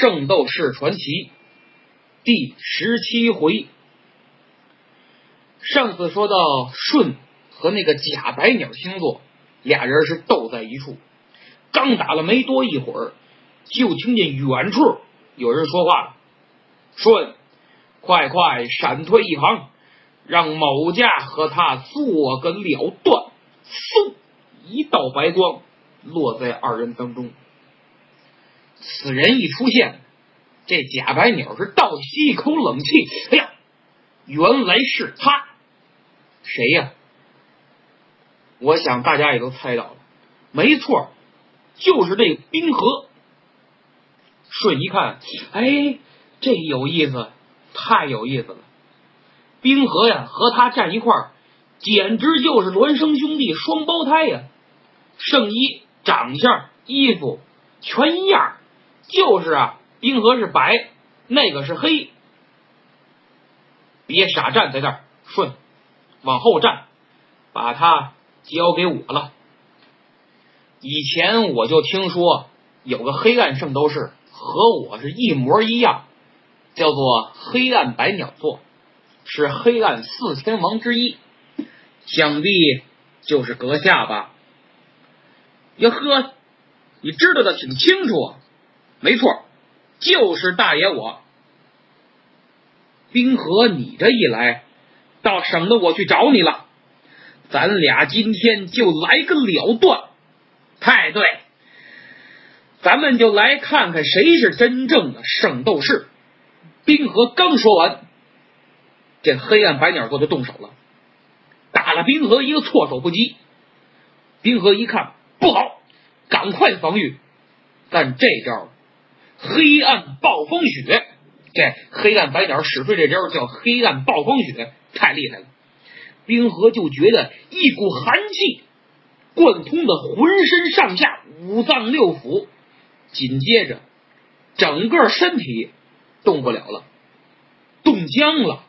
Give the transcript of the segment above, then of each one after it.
《圣斗士传奇》第十七回，上次说到舜和那个假白鸟星座俩人是斗在一处，刚打了没多一会儿，就听见远处有人说话了：“舜，快快闪退一旁，让某家和他做个了断。”嗖，一道白光落在二人当中。此人一出现，这假白鸟是倒吸一口冷气。哎呀，原来是他！谁呀？我想大家也都猜到了，没错，就是这冰河。顺一看，哎，这有意思，太有意思了。冰河呀，和他站一块儿，简直就是孪生兄弟、双胞胎呀！圣衣、长相、衣服全一样。就是啊，冰河是白，那个是黑。别傻站在那儿，顺，往后站，把他交给我了。以前我就听说有个黑暗圣斗士和我是一模一样，叫做黑暗白鸟座，是黑暗四天王之一，想必就是阁下吧？哟呵，你知道的挺清楚啊。没错，就是大爷我。冰河，你这一来，倒省得我去找你了。咱俩今天就来个了断。太对，咱们就来看看谁是真正的圣斗士。冰河刚说完，这黑暗白鸟座就动手了，打了冰河一个措手不及。冰河一看不好，赶快防御。但这招。黑暗暴风雪，这黑暗白鸟使出这招叫黑暗暴风雪，太厉害了。冰河就觉得一股寒气贯通的浑身上下五脏六腑，紧接着整个身体动不了了，冻僵了。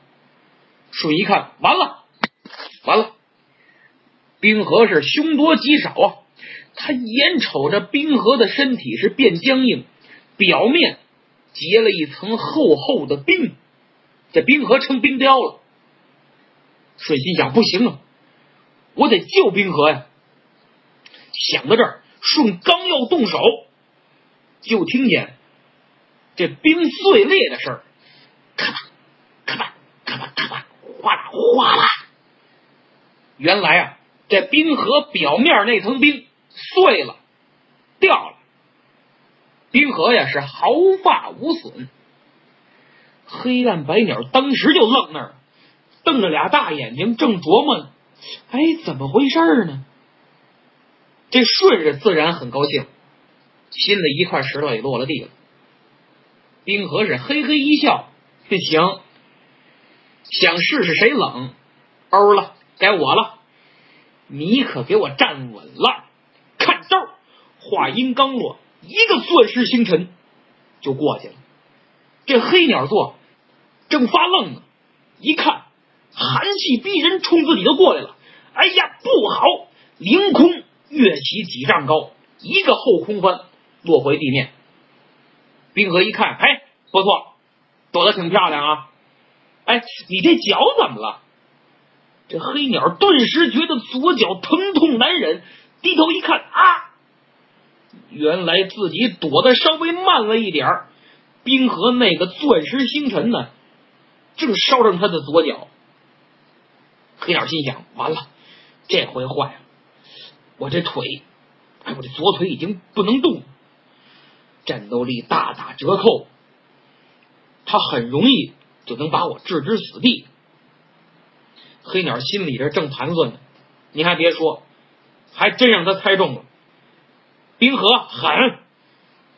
舜一看，完了，完了！冰河是凶多吉少啊，他眼瞅着冰河的身体是变僵硬。表面结了一层厚厚的冰，这冰河成冰雕了。舜心想：不行啊，我得救冰河呀！想到这儿，舜刚要动手，就听见这冰碎裂的声儿，咔吧咔吧咔吧咔吧，哗啦哗啦。原来啊，这冰河表面那层冰碎了，掉了。冰河呀是毫发无损，黑暗白鸟当时就愣那儿，瞪着俩大眼睛，正琢磨呢，哎，怎么回事呢？这顺着自然很高兴，心里一块石头也落了地了。冰河是嘿嘿一笑，行，想试试谁冷，欧了，该我了，你可给我站稳了，看招！话音刚落。一个钻石星辰就过去了，这黑鸟座正发愣呢，一看寒气逼人，冲自己就过来了。哎呀，不好！凌空跃起几丈高，一个后空翻落回地面。冰河一看，哎，不错，躲得挺漂亮啊！哎，你这脚怎么了？这黑鸟顿时觉得左脚疼痛难忍，低头一看，啊！原来自己躲的稍微慢了一点儿，冰河那个钻石星辰呢，正烧上他的左脚。黑鸟心想：完了，这回坏了，我这腿，哎，我这左腿已经不能动，战斗力大打折扣，他很容易就能把我置之死地。黑鸟心里这正盘算呢，你还别说，还真让他猜中了。冰河狠，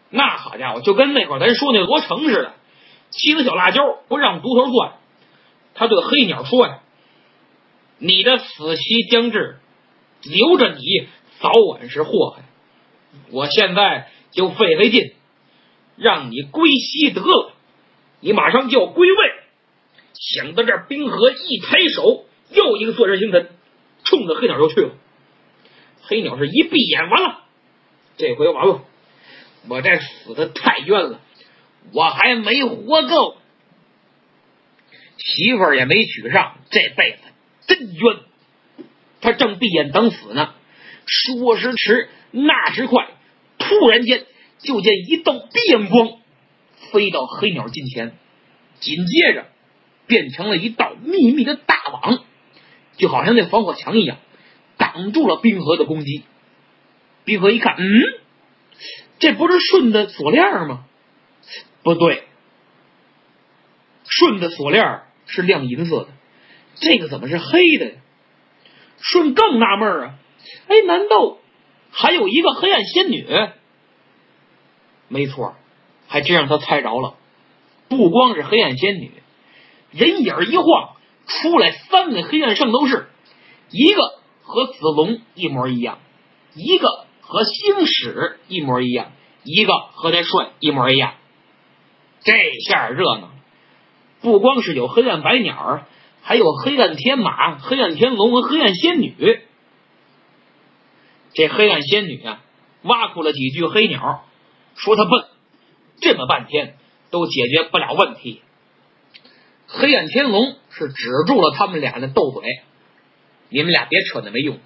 那好家伙，就跟那会儿咱说那罗成似的，七个小辣椒不让独头钻。他对黑鸟说呀：“你的死期将至，留着你早晚是祸害。我现在就费费劲，让你归西得了。你马上就要归位。”想到这儿，冰河一抬手，又一个钻石星辰冲着黑鸟就去了。黑鸟是一闭眼，完了。这回完了，我这死的太冤了！我还没活够，媳妇儿也没娶上，这辈子真冤。他正闭眼等死呢，说时迟，那时快，突然间就见一道电光飞到黑鸟近前，紧接着变成了一道密密的大网，就好像那防火墙一样，挡住了冰河的攻击。闭合一看，嗯，这不是顺的锁链吗？不对，顺的锁链是亮银色的，这个怎么是黑的呀？顺更纳闷啊，哎，难道还有一个黑暗仙女？没错，还真让他猜着了。不光是黑暗仙女，人影一晃出来三个黑暗圣斗士，一个和子龙一模一样，一个和星矢一模一样，一个和那顺一模一样。这下热闹了，不光是有黑暗白鸟，还有黑暗天马、黑暗天龙和黑暗仙女。这黑暗仙女啊，挖苦了几句黑鸟，说他笨，这么半天都解决不了问题。黑暗天龙是止住了他们俩的斗嘴，你们俩别扯那没用，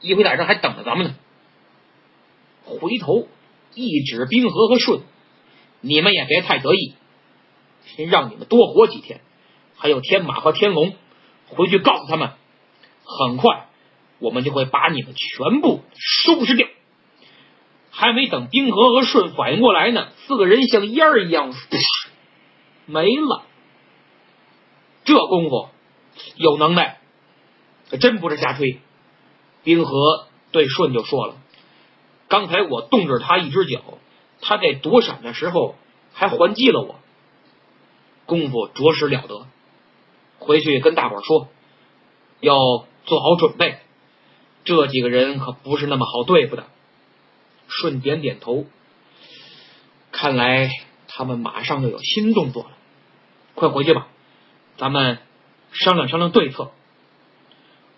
一会在这还等着咱们呢。回头一指冰河和顺。你们也别太得意，先让你们多活几天。还有天马和天龙，回去告诉他们，很快我们就会把你们全部收拾掉。还没等冰河和顺反应过来呢，四个人像烟儿一样没了。这功夫有能耐，可真不是瞎吹。冰河对顺就说了：“刚才我冻着他一只脚。”他在躲闪的时候还还击了我，功夫着实了得。回去跟大伙说，要做好准备。这几个人可不是那么好对付的。顺点点头，看来他们马上就有新动作了。快回去吧，咱们商量商量对策。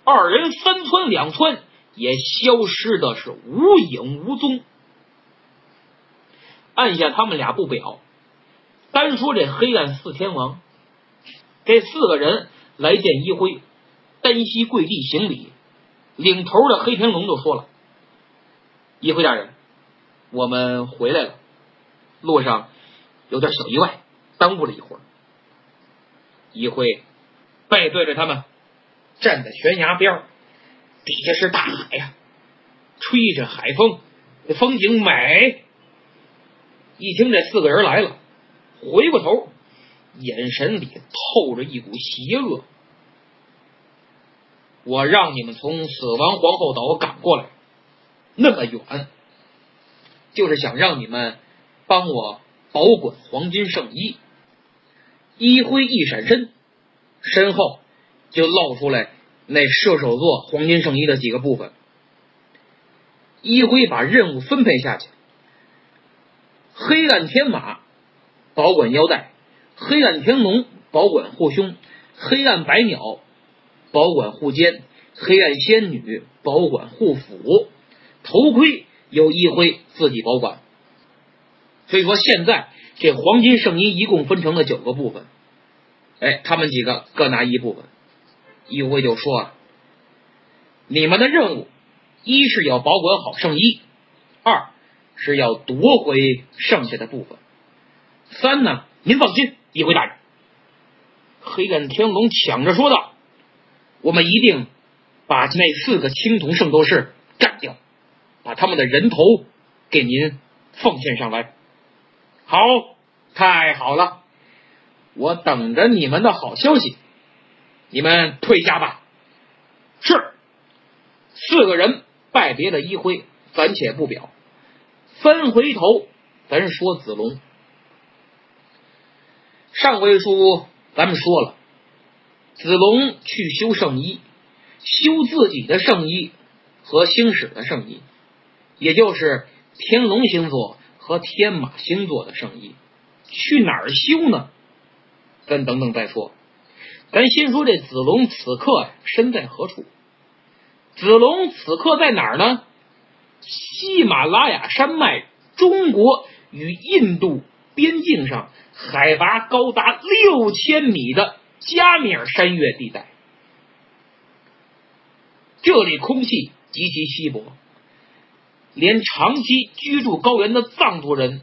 二人三窜两窜，也消失的是无影无踪。按下他们俩不表，单说这黑暗四天王，这四个人来见一辉，单膝跪地行礼。领头的黑天龙就说了：“一辉大人，我们回来了，路上有点小意外，耽误了一会儿。”一辉背对着他们，站在悬崖边底下是大海呀，吹着海风，风景美。一听这四个人来了，回过头，眼神里透着一股邪恶。我让你们从死亡皇后岛赶过来，那么远，就是想让你们帮我保管黄金圣衣。一挥一闪身，身后就露出来那射手座黄金圣衣的几个部分。一辉把任务分配下去。黑暗天马保管腰带，黑暗天龙保管护胸，黑暗白鸟保管护肩，黑暗仙女保管护腹，头盔由一辉自己保管。所以说，现在这黄金圣衣一共分成了九个部分，哎，他们几个各拿一部分。一辉就说：“你们的任务，一是要保管好圣衣，二。”是要夺回剩下的部分。三呢？您放心，一辉大人。黑暗天龙抢着说道：“我们一定把那四个青铜圣斗士干掉，把他们的人头给您奉献上来。”好，太好了，我等着你们的好消息。你们退下吧。是。四个人拜别了一辉，暂且不表。翻回头，咱说子龙。上回书咱们说了，子龙去修圣衣，修自己的圣衣和星矢的圣衣，也就是天龙星座和天马星座的圣衣。去哪儿修呢？咱等等再说。咱先说这子龙此刻身在何处？子龙此刻在哪儿呢？喜马拉雅山脉中国与印度边境上海拔高达六千米的加米尔山岳地带。这里空气极其稀薄，连长期居住高原的藏族人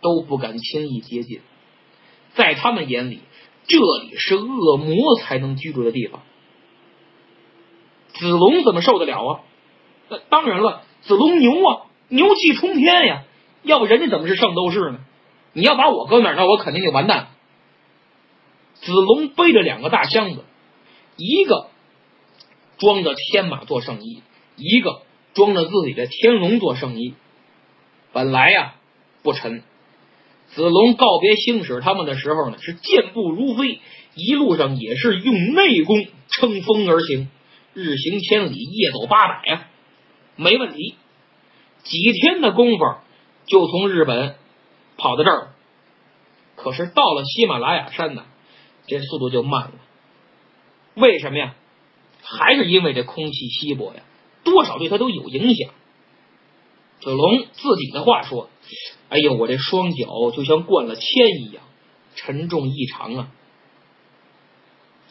都不敢轻易接近。在他们眼里，这里是恶魔才能居住的地方。子龙怎么受得了啊？那当然了，子龙牛啊，牛气冲天呀！要不人家怎么是圣斗士呢？你要把我搁那儿，那我肯定就完蛋。子龙背着两个大箱子，一个装着天马做圣衣，一个装着自己的天龙做圣衣。本来呀不沉，子龙告别星矢他们的时候呢，是健步如飞，一路上也是用内功乘风而行。日行千里，夜走八百啊，没问题。几天的功夫就从日本跑到这儿，可是到了喜马拉雅山呢，这速度就慢了。为什么呀？还是因为这空气稀薄呀，多少对他都有影响。子龙自己的话说：“哎呦，我这双脚就像灌了铅一样，沉重异常啊。”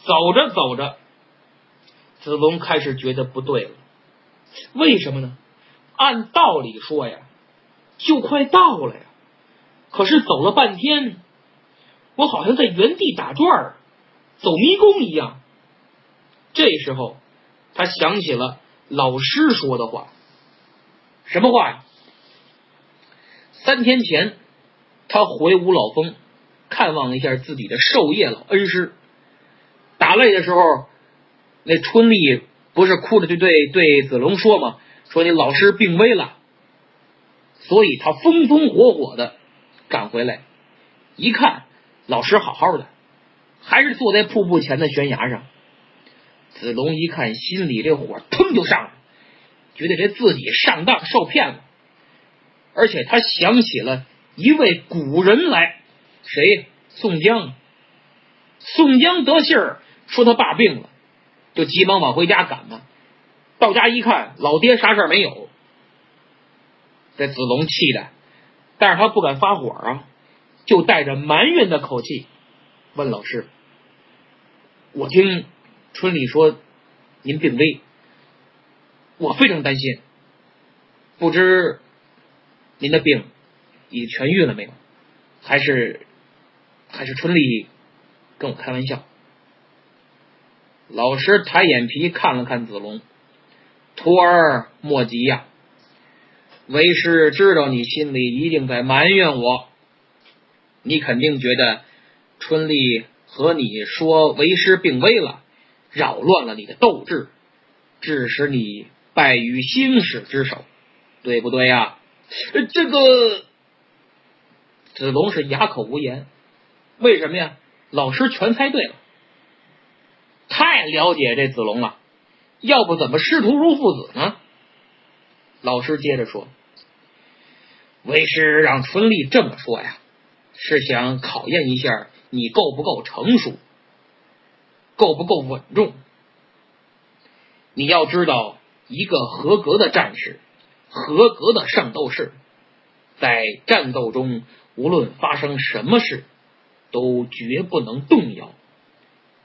走着走着。子龙开始觉得不对了，为什么呢？按道理说呀，就快到了呀，可是走了半天，我好像在原地打转，走迷宫一样。这时候，他想起了老师说的话，什么话呀？三天前，他回五老峰看望了一下自己的授业老恩师，打擂的时候。那春丽不是哭着就对对子龙说吗？说你老师病危了，所以他风风火火的赶回来，一看老师好好的，还是坐在瀑布前的悬崖上。子龙一看，心里这火腾就上了，觉得这自己上当受骗了，而且他想起了一位古人来，谁？宋江。宋江得信儿说他爸病了。就急忙往回家赶嘛，到家一看，老爹啥事儿没有。这子龙气的，但是他不敢发火啊，就带着埋怨的口气问老师：“我听春丽说您病危，我非常担心，不知您的病已痊愈了没有？还是还是春丽跟我开玩笑？”老师抬眼皮看了看子龙，徒儿莫急呀。为师知道你心里一定在埋怨我，你肯定觉得春丽和你说为师病危了，扰乱了你的斗志，致使你败于星矢之手，对不对呀？这个子龙是哑口无言。为什么呀？老师全猜对了。太了解这子龙了，要不怎么师徒如父子呢？老师接着说：“为师让春丽这么说呀，是想考验一下你够不够成熟，够不够稳重。你要知道，一个合格的战士，合格的圣斗士，在战斗中无论发生什么事，都绝不能动摇。”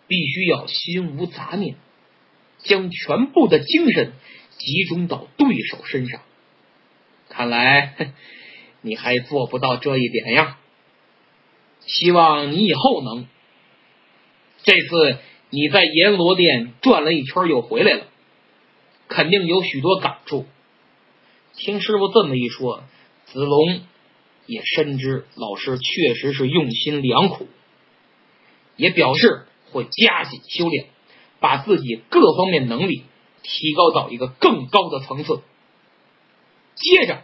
必须要心无杂念，将全部的精神集中到对手身上。看来你还做不到这一点呀！希望你以后能。这次你在阎罗殿转了一圈又回来了，肯定有许多感触。听师傅这么一说，子龙也深知老师确实是用心良苦，也表示。会加紧修炼，把自己各方面能力提高到一个更高的层次。接着，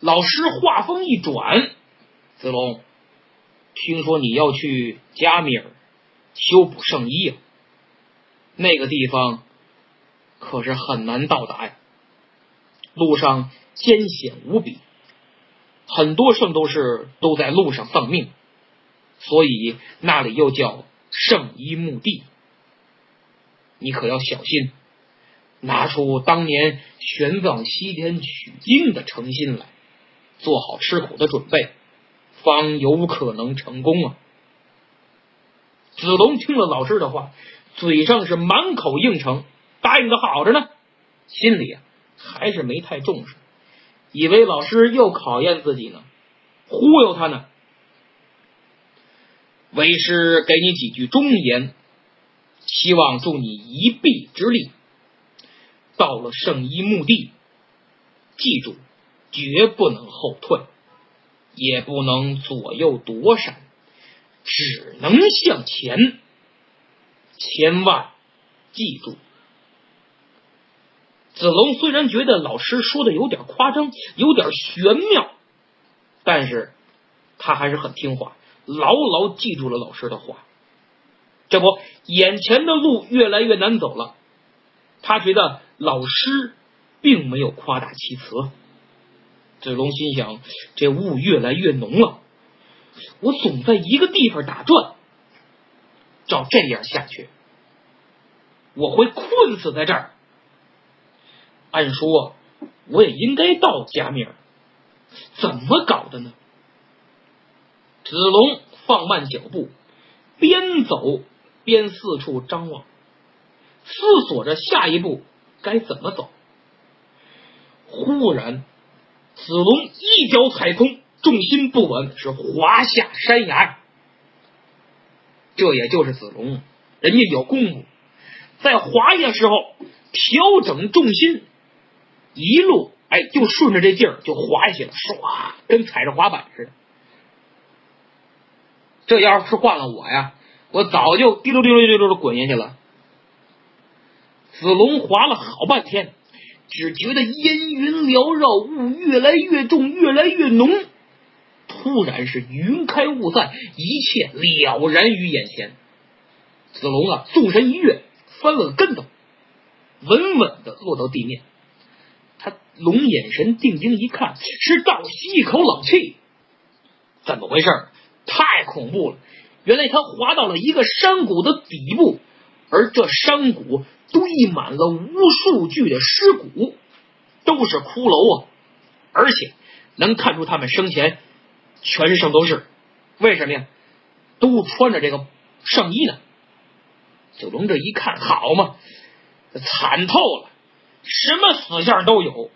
老师话锋一转：“子龙，听说你要去加米尔修补圣衣啊？那个地方可是很难到达呀，路上艰险无比，很多圣斗士都在路上丧命，所以那里又叫……”圣衣墓地，你可要小心，拿出当年玄奘西天取经的诚心来，做好吃苦的准备，方有可能成功啊！子龙听了老师的话，嘴上是满口应承，答应的好着呢，心里啊还是没太重视，以为老师又考验自己呢，忽悠他呢。为师给你几句忠言，希望助你一臂之力。到了圣衣墓地，记住，绝不能后退，也不能左右躲闪，只能向前。千万记住。子龙虽然觉得老师说的有点夸张，有点玄妙，但是他还是很听话。牢牢记住了老师的话，这不，眼前的路越来越难走了。他觉得老师并没有夸大其词。子龙心想：这雾越来越浓了，我总在一个地方打转，照这样下去，我会困死在这儿。按说，我也应该到加米尔，怎么搞的呢？子龙放慢脚步，边走边四处张望，思索着下一步该怎么走。忽然，子龙一脚踩空，重心不稳，是滑下山崖。这也就是子龙，人家有功夫，在滑下时候调整重心，一路哎就顺着这劲儿就滑下去了，唰，跟踩着滑板似的。这要是换了我呀，我早就滴溜滴溜滴溜的滚下去了。子龙滑了好半天，只觉得烟云缭绕，雾越来越重，越来越浓。突然是云开雾散，一切了然于眼前。子龙啊，纵身一跃，翻了个跟头，稳稳的落到地面。他龙眼神定睛一看，是倒吸一口冷气。怎么回事？太恐怖了！原来他滑到了一个山谷的底部，而这山谷堆满了无数具的尸骨，都是骷髅啊！而且能看出他们生前全是圣斗士，为什么呀？都穿着这个圣衣呢。九龙这一看，好嘛，惨透了，什么死相都有，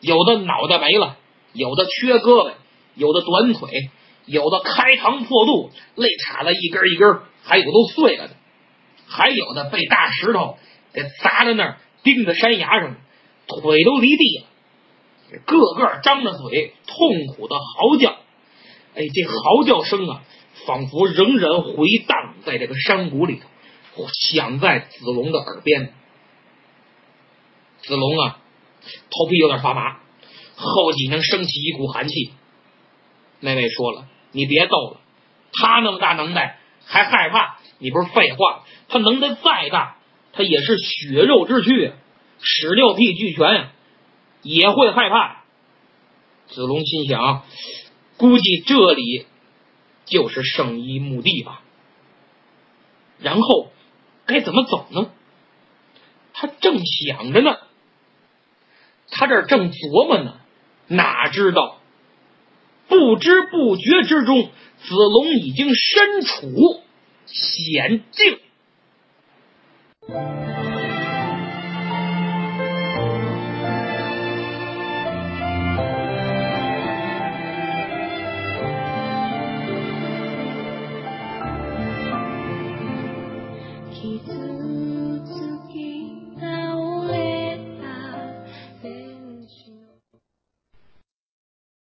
有的脑袋没了，有的缺胳膊，有的短腿。有的开膛破肚，肋叉子一根一根，还有都碎了的，还有的被大石头给砸在那儿，钉在山崖上，腿都离地了，个个张着嘴，痛苦的嚎叫。哎，这嚎叫声啊，仿佛仍然回荡在这个山谷里头，响在子龙的耳边。子龙啊，头皮有点发麻，后脊梁升起一股寒气。那位说了。你别逗了，他那么大能耐还害怕？你不是废话？他能耐再大，他也是血肉之躯，屎尿屁俱全呀，也会害怕。子龙心想，估计这里就是圣衣墓地吧。然后该怎么走呢？他正想着呢，他这正琢磨呢，哪知道。不知不觉之中，子龙已经身处险境。